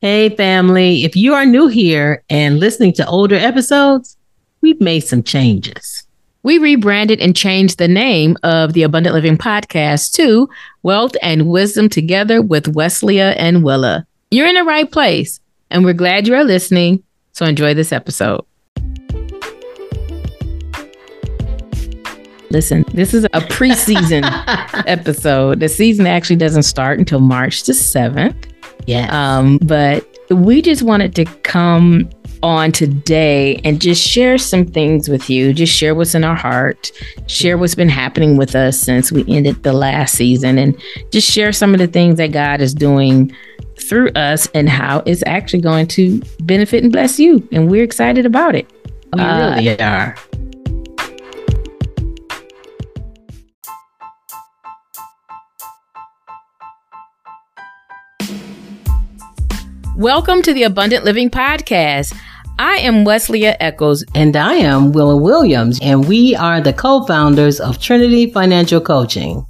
Hey, family. If you are new here and listening to older episodes, we've made some changes. We rebranded and changed the name of the Abundant Living Podcast to Wealth and Wisdom Together with Weslia and Willa. You're in the right place, and we're glad you are listening. So enjoy this episode. Listen, this is a preseason episode. The season actually doesn't start until March the 7th. Yeah. Um, but we just wanted to come on today and just share some things with you, just share what's in our heart, share what's been happening with us since we ended the last season, and just share some of the things that God is doing through us and how it's actually going to benefit and bless you. And we're excited about it. we uh, really are. Welcome to the Abundant Living Podcast. I am Weslia Echols. And I am Willa Williams, and we are the co founders of Trinity Financial Coaching.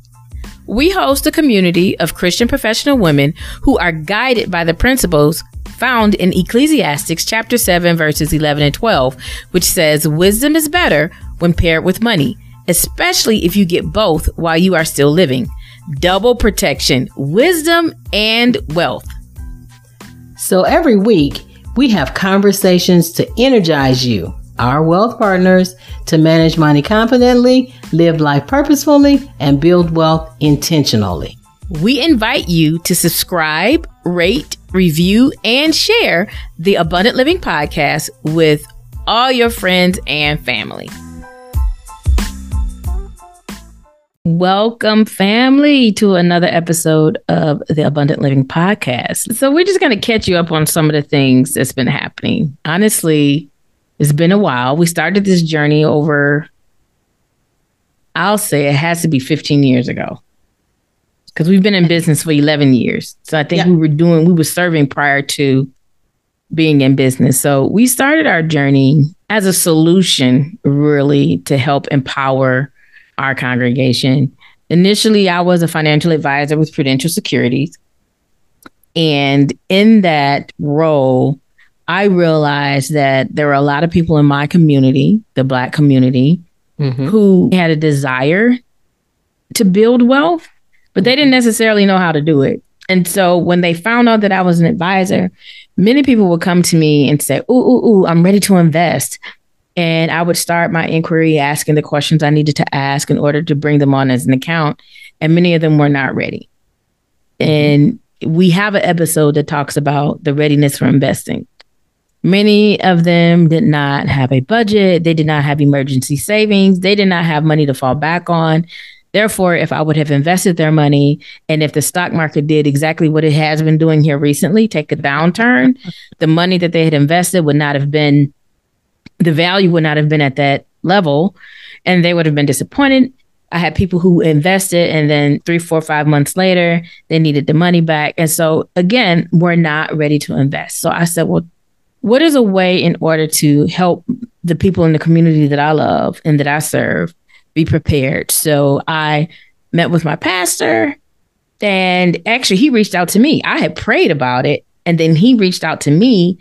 We host a community of Christian professional women who are guided by the principles found in Ecclesiastes chapter 7 verses 11 and 12, which says wisdom is better when paired with money, especially if you get both while you are still living. Double protection, wisdom and wealth. So every week, we have conversations to energize you, our wealth partners, to manage money confidently, live life purposefully, and build wealth intentionally. We invite you to subscribe, rate, review, and share the Abundant Living Podcast with all your friends and family. Welcome, family, to another episode of the Abundant Living Podcast. So, we're just going to catch you up on some of the things that's been happening. Honestly, it's been a while. We started this journey over, I'll say it has to be 15 years ago because we've been in business for 11 years. So, I think Yeah. we were doing, we were serving prior to being in business. So, we started our journey as a solution, really, to help empower our congregation. Initially, I was a financial advisor with Prudential Securities. And in that role, I realized that there were a lot of people in my community, the Black community, Mhm. who had a desire to build wealth, but they didn't necessarily know how to do it. And so when they found out that I was an advisor, many people would come to me and say, Ooh, ooh, ooh, I'm ready to invest. And I would start my inquiry asking the questions I needed to ask in order to bring them on as an account. And many of them were not ready. Mm-hmm. And we have an episode that talks about the readiness for investing. Many of them did not have a budget. They did not have emergency savings. They did not have money to fall back on. Therefore, if I would have invested their money and if the stock market did exactly what it has been doing here recently, take a downturn, the money that they had invested would not have been, the value would not have been at that level and they would have been disappointed. I had people who invested and then three, four, five months later, they needed the money back. And so, again, we're not ready to invest. So I said, well, what is a way in order to help the people in the community that I love and that I serve be prepared? So I met with my pastor and actually he reached out to me. I had prayed about it and then he reached out to me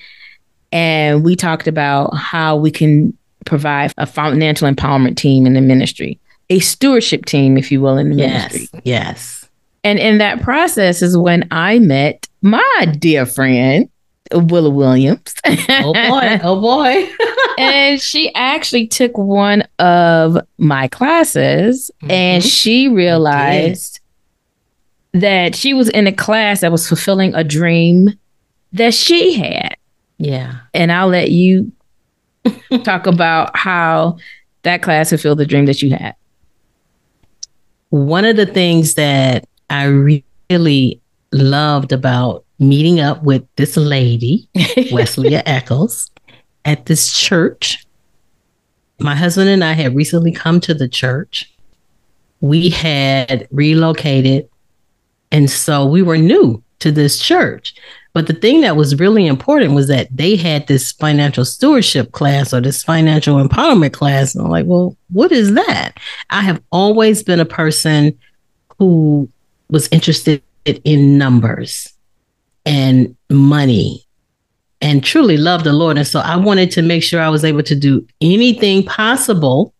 and we talked about how we can provide a financial empowerment team in the ministry, a stewardship team, if you will, in the ministry. Yes. Yes. And in that process is when I met my dear friend, Willa Williams. Oh boy. oh boy. and she actually took one of my classes and Mhm. she realized that she was in a class that was fulfilling a dream that she had. Yeah. And I'll let you talk about how that class fulfilled the dream that you had. One of the things that I really loved about meeting up with this lady, Weslia Echols, at this church. My husband and I had recently come to the church. We had relocated, and so we were new to this church. But the thing that was really important was that they had this financial stewardship class or this financial empowerment class. And I'm like, well, what is that? I have always been a person who was interested in numbers. and money and truly love the Lord. And so I wanted to make sure I was able to do anything possible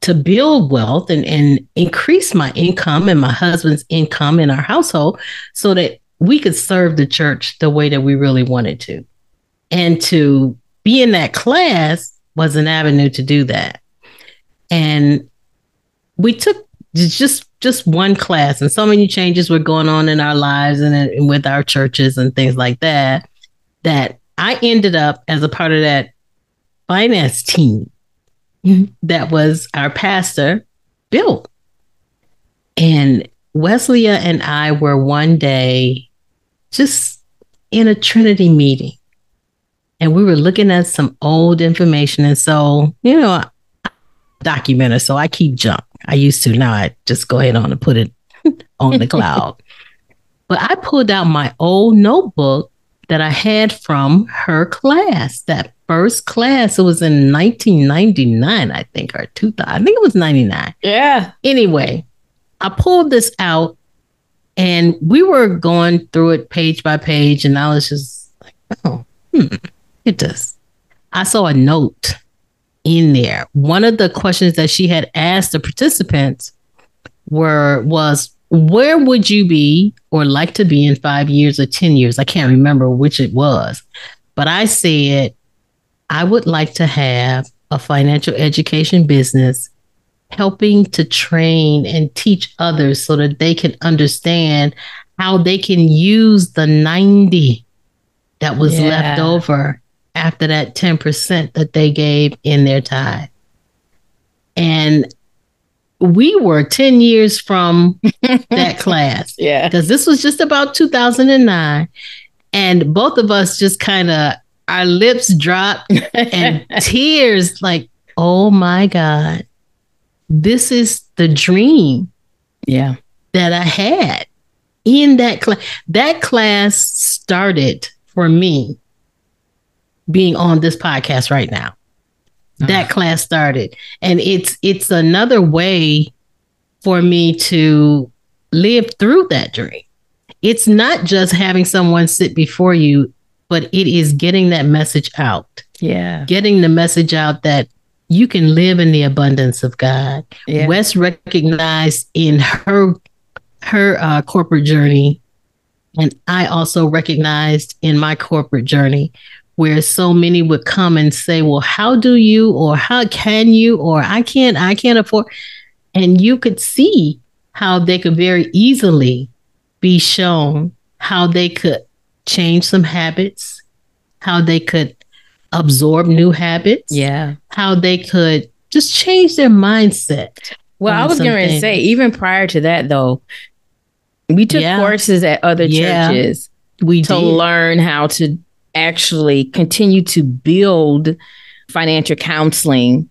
to build wealth and, and increase my income and my husband's income in our household so that we could serve the church the way that we really wanted to. And to be in that class was an avenue to do that. And we took just just one class and so many changes were going on in our lives and, and with our churches and things like that that I ended up as a part of that finance team that was our pastor, Bill. And Weslia and I were one day just in a Trinity meeting. And we were looking at some old information. And so, you know, documenter, so I keep junk. I used to. Now I just go ahead on and put it on the cloud. But I pulled out my old notebook that I had from her class, that first class. It was in 1999, I think, or 2000. I think it was 99. Yeah. Anyway, I pulled this out and we were going through it page by page, and I was just like, oh, hmm, it does. I saw a note in there. One of the questions that she had asked the participants were was where would you be or like to be in five years or 10 years? I can't remember which it was, but I said, I would like to have a financial education business helping to train and teach others so that they can understand how they can use the 90 that was yeah. left over after that 10% that they gave in their tithe. And we were 10 years from that class. Yeah. Because this was just about 2009. And both of us just kind of, our lips dropped and tears like, oh my God, this is the dream. Yeah. That I had in that class. That class started for me being on this podcast right now ah. that class started and it's it's another way for me to live through that dream it's not just having someone sit before you but it is getting that message out yeah getting the message out that you can live in the abundance of god yeah. wes recognized in her her uh, corporate journey and i also recognized in my corporate journey where so many would come and say, "Well, how do you or how can you or I can't I can't afford." And you could see how they could very easily be shown how they could change some habits, how they could absorb new habits, yeah, how they could just change their mindset. Well, I was going to say even prior to that though, we took yeah. courses at other yeah. churches we to did. learn how to actually continue to build financial counseling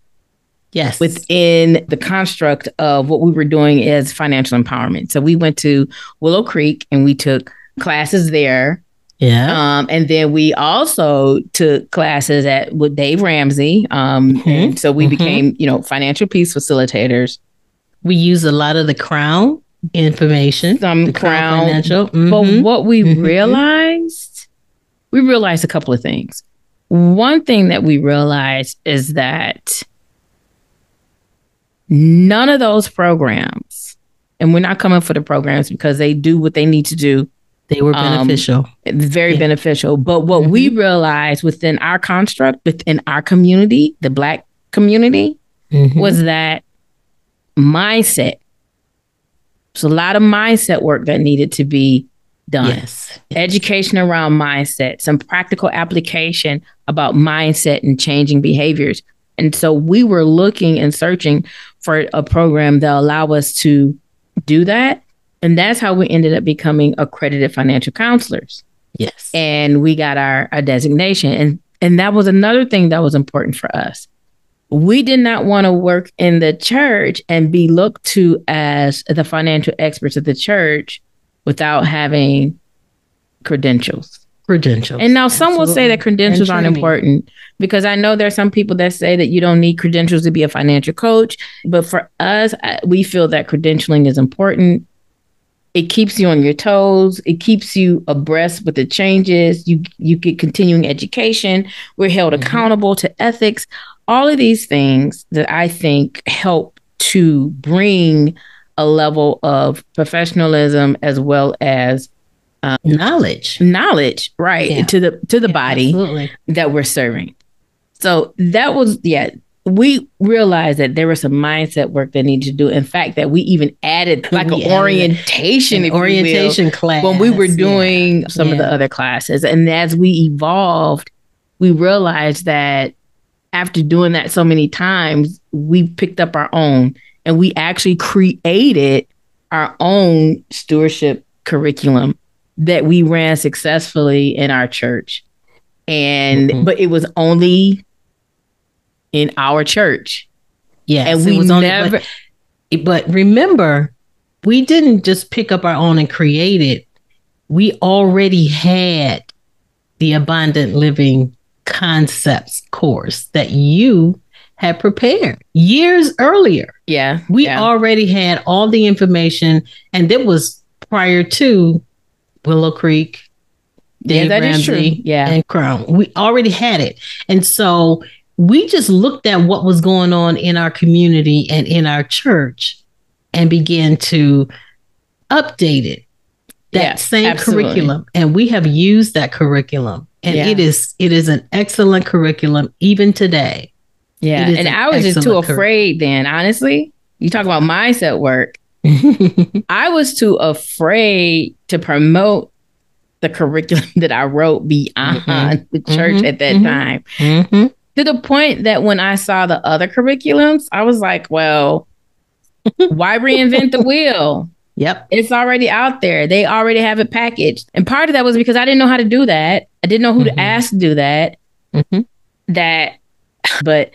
yes within the construct of what we were doing as financial empowerment so we went to willow creek and we took classes there yeah um, and then we also took classes at with dave ramsey um, mm-hmm. and so we mm-hmm. became you know financial peace facilitators we use a lot of the crown information some crown, crown financial mm-hmm. but what we mm-hmm. realized we realized a couple of things. One thing that we realized is that none of those programs, and we're not coming for the programs because they do what they need to do. They were um, beneficial. Um, very yeah. beneficial. But what mm-hmm. we realized within our construct, within our community, the Black community, mm-hmm. was that mindset. There's a lot of mindset work that needed to be done. Yes. Education around mindset, some practical application about mindset and changing behaviors. And so we were looking and searching for a program that allow us to do that. And that's how we ended up becoming accredited financial counselors. Yes. And we got our, our designation. And and that was another thing that was important for us. We did not want to work in the church and be looked to as the financial experts of the church without having credentials. Credentials. And now some Absolutely. will say that credentials aren't important because I know there are some people that say that you don't need credentials to be a financial coach. But for us, we feel that credentialing is important. It keeps you on your toes. It keeps you abreast with the changes. You you get continuing education. We're held Mhm. accountable to ethics. All of these things that I think help to bring a level of professionalism as well as Knowledge. knowledge, right, Yeah. to the to the Yeah, body Absolutely. that we're serving. So that was yeah. We realized that there was some mindset work that needed to do. In fact, that we even added like an orientation, An you will, orientation class. when we were yeah. doing some of the other classes. And as we evolved, we realized that after doing that so many times, we picked up our own and we actually created our own stewardship curriculum that we ran successfully in our church. And Mhm. but it was only in our church. Yes, and we was only- never but, but remember, we didn't just pick up our own and create it. We already had the abundant living concepts course that you had prepared years earlier. yeah. We yeah. already had all the information, and that was prior to Willow Creek, Yeah, Dave that is true. Ramsey, Yeah. and Crown. We already had it, and so we just looked at what was going on in our community and in our church, and began to update it. That Yeah, same absolutely. curriculum, and we have used that curriculum, and Yeah. it is it is an excellent curriculum even today. Yeah. And an I was just too afraid then, honestly. You talk about mindset work. I was too afraid to promote the curriculum that I wrote beyond Mhm. the church Mhm. at that Mhm. time. To the point that when I saw the other curriculums, I was like, well, why reinvent the wheel? Yep. It's already out there. They already have it packaged. And part of that was because I didn't know how to do that. I didn't know who Mhm. to ask to do that. Mhm. That, but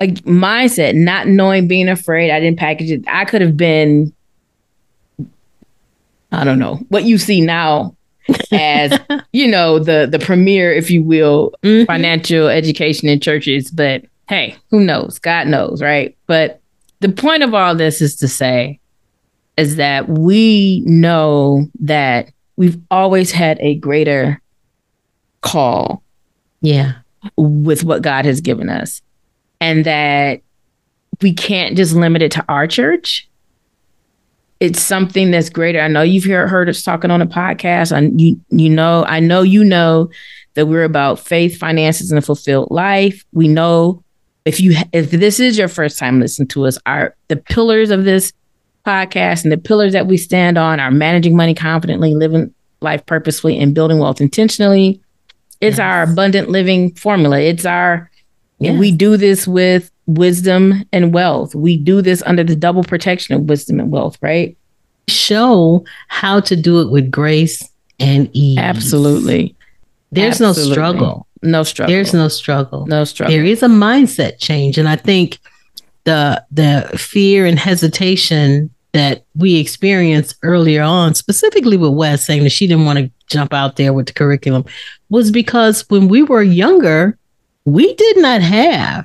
a mindset, not knowing, being afraid, I didn't package it. I could have been, I don't know, what you see now as, you know, the the premier, if you will, Mhm. financial education in churches. But hey, who knows? God knows, right? But the point of all this is to say is that we know that we've always had a greater call Yeah. with what God has given us, and that we can't just limit it to our church. It's something that's greater. I know you've heard, heard us talking on a podcast. and you you know I know you know that we're about faith, finances, and a fulfilled life. We know if you if this is your first time listening to us, our the pillars of this podcast and the pillars that we stand on are managing money confidently, living life purposefully, and building wealth intentionally. It's Yes. our abundant living formula. It's our Yes. we do this with wisdom and wealth. We do this under the double protection of wisdom and wealth, right? show how to do it with grace and ease. Absolutely. There's Absolutely. no struggle. No struggle. There's no struggle. no struggle. There is a mindset change. And I think the the fear and hesitation that we experienced earlier on, specifically with Wes saying that she didn't want to jump out there with the curriculum, was because when we were younger, we did not have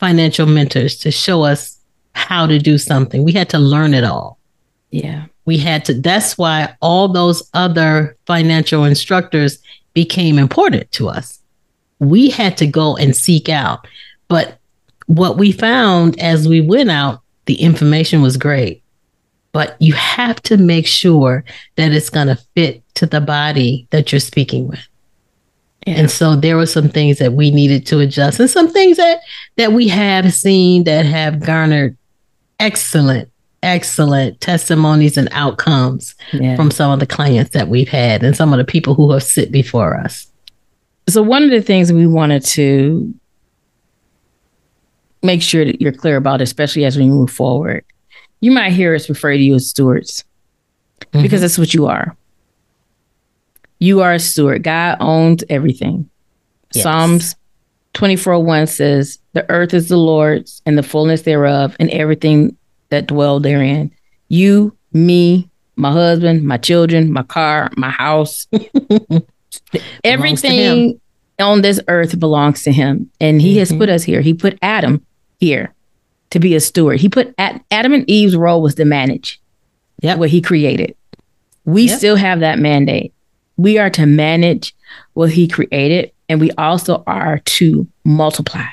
financial mentors to show us how to do something. We had to learn it all. yeah. we had to that's why all those other financial instructors became important to us we had to go and seek out but what we found as we went out the information was great but you have to make sure that it's going to fit to the body that you're speaking with Yeah. and so there were some things that we needed to adjust and some things that that we have seen that have garnered excellent excellent testimonies and outcomes yeah. from some of the clients that we've had and some of the people who have sit before us. so one of the things we wanted to make sure that you're clear about, especially as we move forward, you might hear us refer to you as stewards mm-hmm. because that's what you are. You are a steward. God owns everything. Yes. Psalms 24 1 says, The earth is the Lord's and the fullness thereof, and everything that dwell therein. You, me, my husband, my children, my car, my house, everything on this earth belongs to him. And he has Mhm. put us here. He put Adam here to be a steward. He put Ad- Adam and Eve's role was to manage Yep. what he created. We Yep. still have that mandate. We are to manage what he created, and we also are to multiply.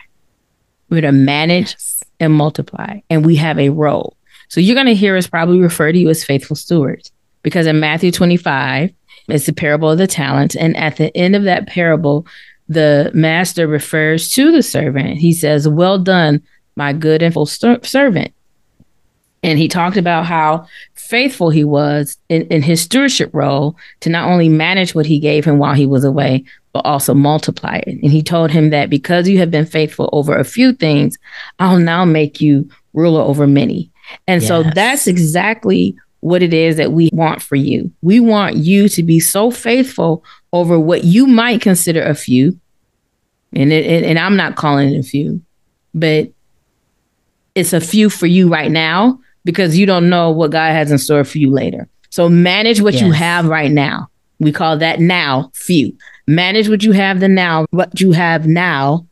We're to manage and multiply, and we have a role. So you're going to hear us probably refer to you as faithful stewards because in Matthew 25, it's the parable of the talents. And at the end of that parable, the master refers to the servant. He says, Well done, my good and full ser- servant. And he talked about how faithful he was in, in his stewardship role to not only manage what he gave him while he was away, but also multiply it. And he told him that because you have been faithful over a few things, I'll now make you ruler over many. And so that's exactly what it is that we want for you. We want you to be so faithful over what you might consider a few. And it, and- and I'm not calling it a few, but it's a few for you right now because you don't know what God has in store for you later. So manage what you have right now. We call that now few. Manage what you have the now, what you have now,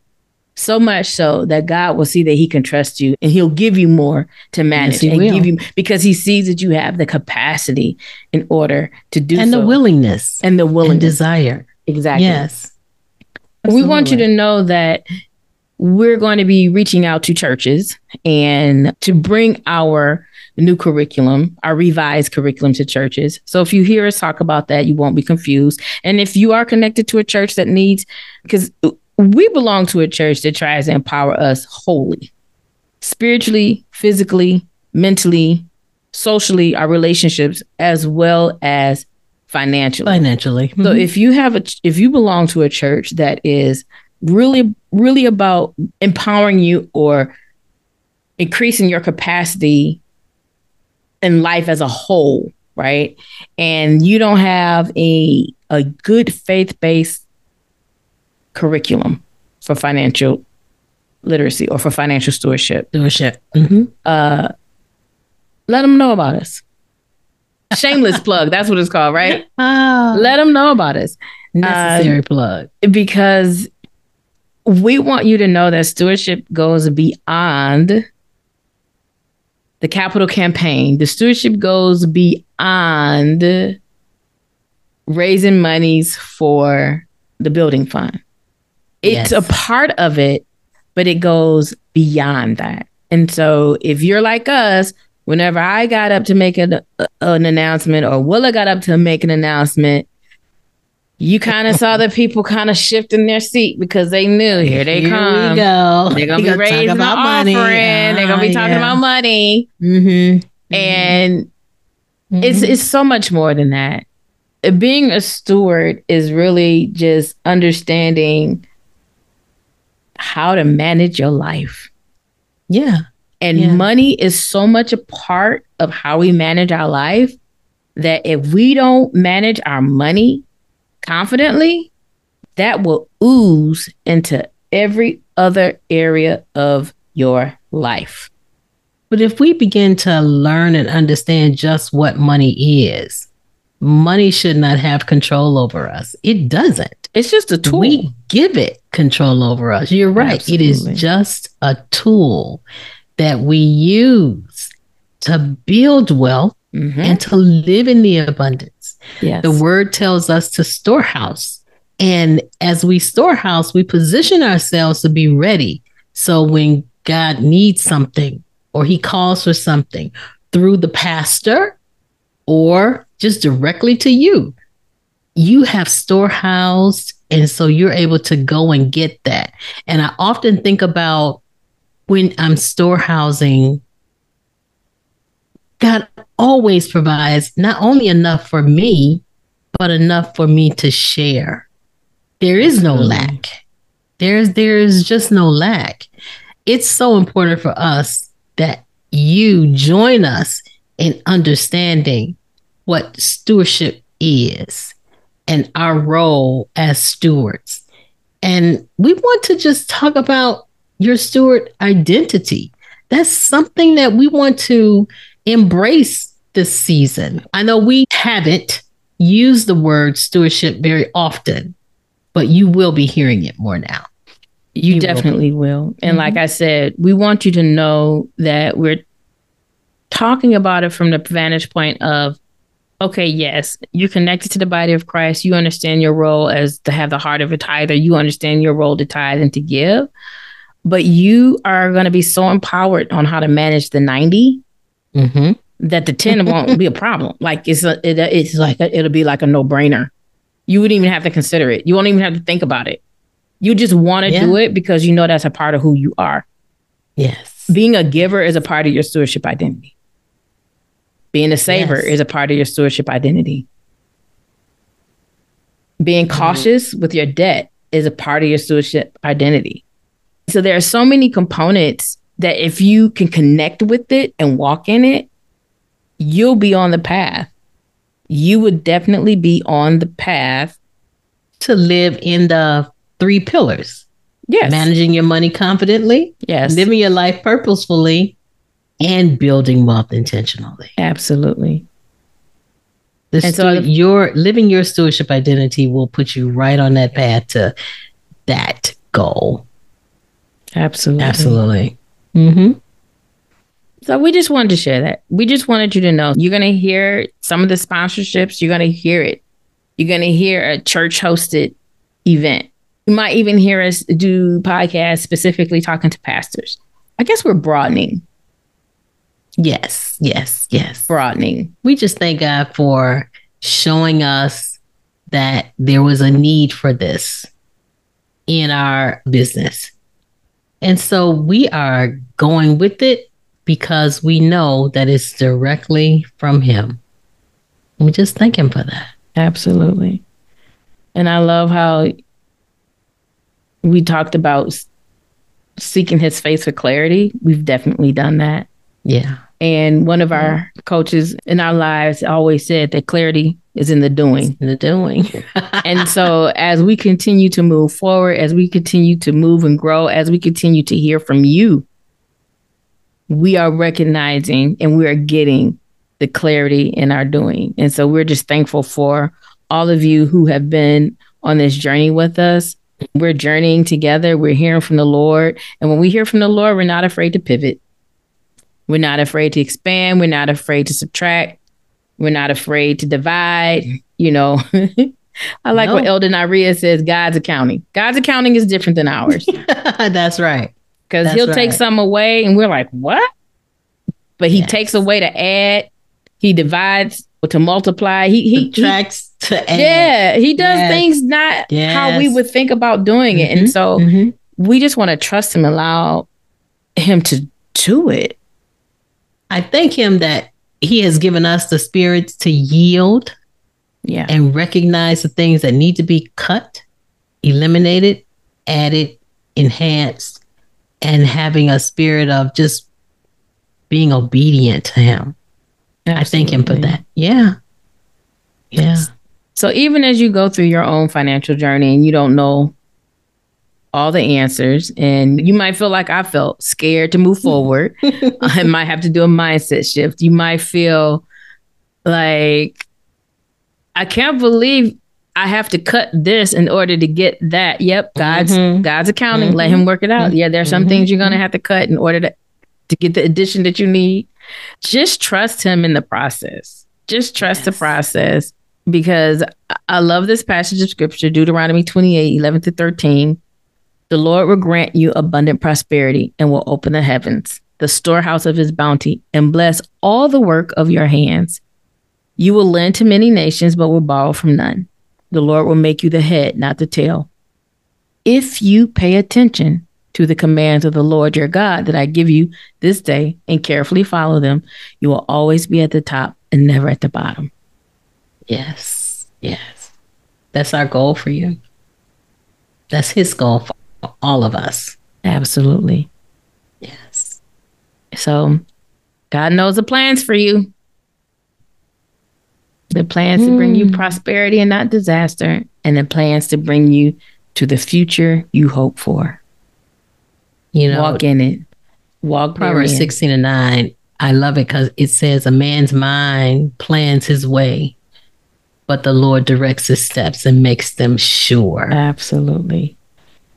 so much so that God will see that He can trust you and He'll give you more to manage He and will. give you because He sees that you have the capacity in order to do and so. the willingness and the and desire. exactly. Yes. We want you to know that we're going to be reaching out to churches and to bring our new curriculum, our revised curriculum to churches. So if you hear us talk about that, you won't be confused. And if you are connected to a church that needs, because we belong to a church that tries to empower us wholly, spiritually, physically, mentally, socially, our relationships, as well as financially. financially. So Mhm. if you have a if you belong to a church that is really really about empowering you or increasing your capacity in life as a whole, right? And you don't have a a good faith-based curriculum for financial literacy or for financial stewardship, stewardship. Mhm. uh let them know about us. Shameless plug, that's what it's called, right? Ah, Let them know about us. necessary plug. because we want you to know that stewardship goes beyond the capital campaign. The stewardship goes beyond raising monies for the building fund. It's Yes. a part of it, but it goes beyond that. And so if you're like us, whenever I got up to make an, uh, an announcement or Willa got up to make an announcement, you kind of saw the people kind of shifting their seat because they knew here they Here come. we go. They're gonna be raising the offering. They're gonna be Ah, talking yeah. about money, Mm-hmm. and it's it's so much more than that. Uh, Being a steward is really just understanding how to manage your life. yeah. And Yeah. money is so much a part of how we manage our life that if we don't manage our money confidently, that will ooze into every other area of your life. But if we begin to learn and understand just what money is, money should not have control over us. It doesn't. It's just a tool. We give it control over us. You're right. It is just a tool that we use to build wealth Mhm. and to live in the abundance. Yes. The word tells us to storehouse. And as we storehouse, we position ourselves to be ready. So when God needs something or he calls for something through the pastor or just directly to you, you have storehoused. And so you're able to go and get that. And I often think about when I'm storehousing, God always provides not only enough for me, but enough for me to share. There is no mm-hmm. lack. There's there's just no lack. It's so important for us that you join us in understanding what stewardship is and our role as stewards. And we want to just talk about your steward identity. That's something that we want to embrace this season. I know we haven't used the word stewardship very often, but you will be hearing it more now. You, You definitely will. And Mhm. like I said, we want you to know that we're talking about it from the vantage point of okay, yes, you're connected to the body of Christ. You understand your role as to have the heart of a tither. You understand your role to tithe and to give. But you are going to be so empowered on how to manage the 90 Mm-hmm. that the 10 won't be a problem. Like it's a, it, it's like a, it'll be like a no brainer. You wouldn't even have to consider it. You won't even have to think about it. You just want to Yeah. do it because you know that's a part of who you are. Yes. Being a giver is a part of your stewardship identity. Being a saver Yes. is a part of your stewardship identity. Being Mm-hmm. cautious with your debt is a part of your stewardship identity. So there are so many components that if you can connect with it and walk in it, you'll be on the path. You would definitely be on the path. To live in the three pillars Yes. managing your money confidently, yes. living your life purposefully, and building wealth intentionally. Absolutely. The And so stu- the- your living your stewardship identity will put you right on that path to that goal. Absolutely. Absolutely. Mm-hmm. So we just wanted to share that. We just wanted you to know you're going to hear some of the sponsorships. You're going to hear it. You're going to hear a church hosted event. You might even hear us do podcasts specifically talking to pastors. I guess we're broadening, Yes. Yes. Yes. broadening. We just thank God for showing us that there was a need for this in our business. And so we are going with it because we know that it's directly from Him. We just thank Him for that. Absolutely. And I love how we talked about seeking his face for clarity. We've definitely done that. Yeah. And one of our coaches in our lives always said that clarity is in the doing. In the doing. And so, as we continue to move forward, as we continue to move and grow, as we continue to hear from you, we are recognizing and we are getting the clarity in our doing. And so, we're just thankful for all of you who have been on this journey with us. We're journeying together, we're hearing from the Lord. And when we hear from the Lord, we're not afraid to pivot. We're not afraid to expand. We're not afraid to subtract. We're not afraid to divide. You know, I like what No. Eldon Iria says God's accounting. God's accounting is different than ours That's right. because he'll take some away and we're like, what? But he Yes. takes away to add, he divides to multiply. He, he, Subtracts to add. yeah, he does Yes. things not how we would think about doing it. And Mhm. so Mhm. we just want to trust him, and allow him to do it. I thank Him that He has given us the spirits to yield Yeah. and recognize the things that need to be cut, eliminated, added, enhanced, and having a spirit of just being obedient to Him. I thank Him for that. Yeah. Yeah. So even as you go through your own financial journey and you don't know all the answers, and you might feel like I felt scared to move forward, I might have to do a mindset shift. You might feel like I can't believe I have to cut this in order to get that. Yep, God's Mhm. God's accounting. Let Him work it out. Yeah, there are some Mhm. things you're gonna have to cut in order to to get the addition that you need. Just trust Him in the process. Just trust the process because I love this passage of scripture, Deuteronomy 28, 11 to 13. The Lord will grant you abundant prosperity and will open the heavens, the storehouse of his bounty, and bless all the work of your hands. You will lend to many nations, but will borrow from none. The Lord will make you the head, not the tail. If you pay attention to the commands of the Lord your God that I give you this day and carefully follow them, you will always be at the top and never at the bottom. Yes. Yes. That's our goal for you. That's His goal for all of us. Absolutely. Yes. So God knows the plans for you. The plans to bring you Hmm. prosperity and not disaster, and the plans to bring you to the future you hope for. You know, Walk in it. Walk Proverbs 16 and 9, I love it because it says, A man's mind plans his way, but the Lord directs his steps and makes them sure. Absolutely.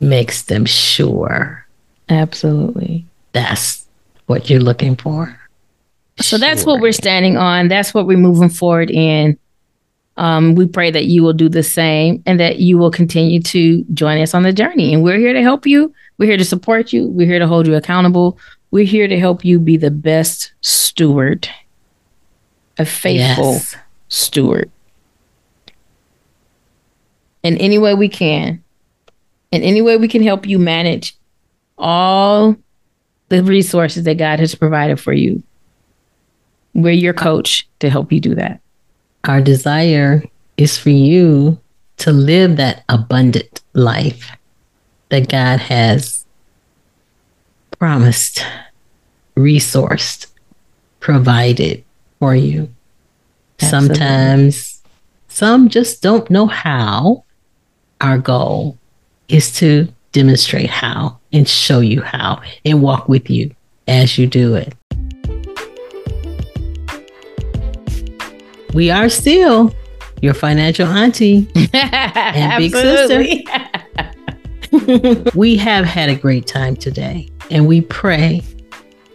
Makes them sure. Absolutely. That's what you're looking for. So that's what we're standing on. That's what we're moving forward in. Um, we pray that you will do the same and that you will continue to join us on the journey. And we're here to help you. We're here to support you. We're here to hold you accountable. We're here to help you be the best steward, a faithful yes. steward. In any way we can, in any way we can help you manage all the resources that God has provided for you. We're your coach to help you do that. Our desire is for you to live that abundant life that God has promised, resourced, provided for you. Absolutely. Sometimes some just don't know how. Our goal is to demonstrate how and show you how and walk with you as you do it. We are still your financial auntie and big sister. we have had a great time today, and we pray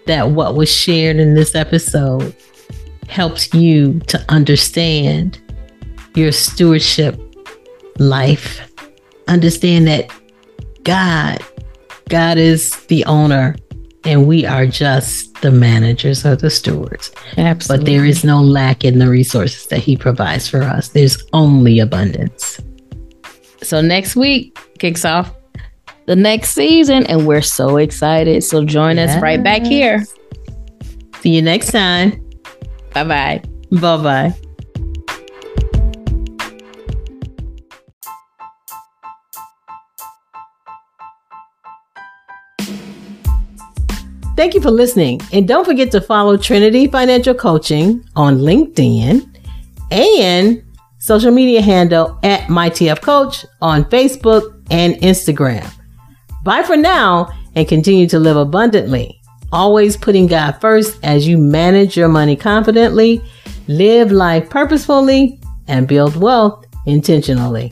that what was shared in this episode helps you to understand your stewardship life. Understand that God, God is the owner and we are just the managers or the stewards. Absolutely. But there is no lack in the resources that he provides for us. There's only abundance. So next week kicks off the next season and we're so excited. So join yes. us right back here. See you next time. Bye-bye. Bye-bye. Thank you for listening. And don't forget to follow Trinity Financial Coaching on LinkedIn and social media handle at MyTF Coach on Facebook and Instagram. Bye for now and continue to live abundantly, always putting God first as you manage your money confidently, live life purposefully, and build wealth intentionally.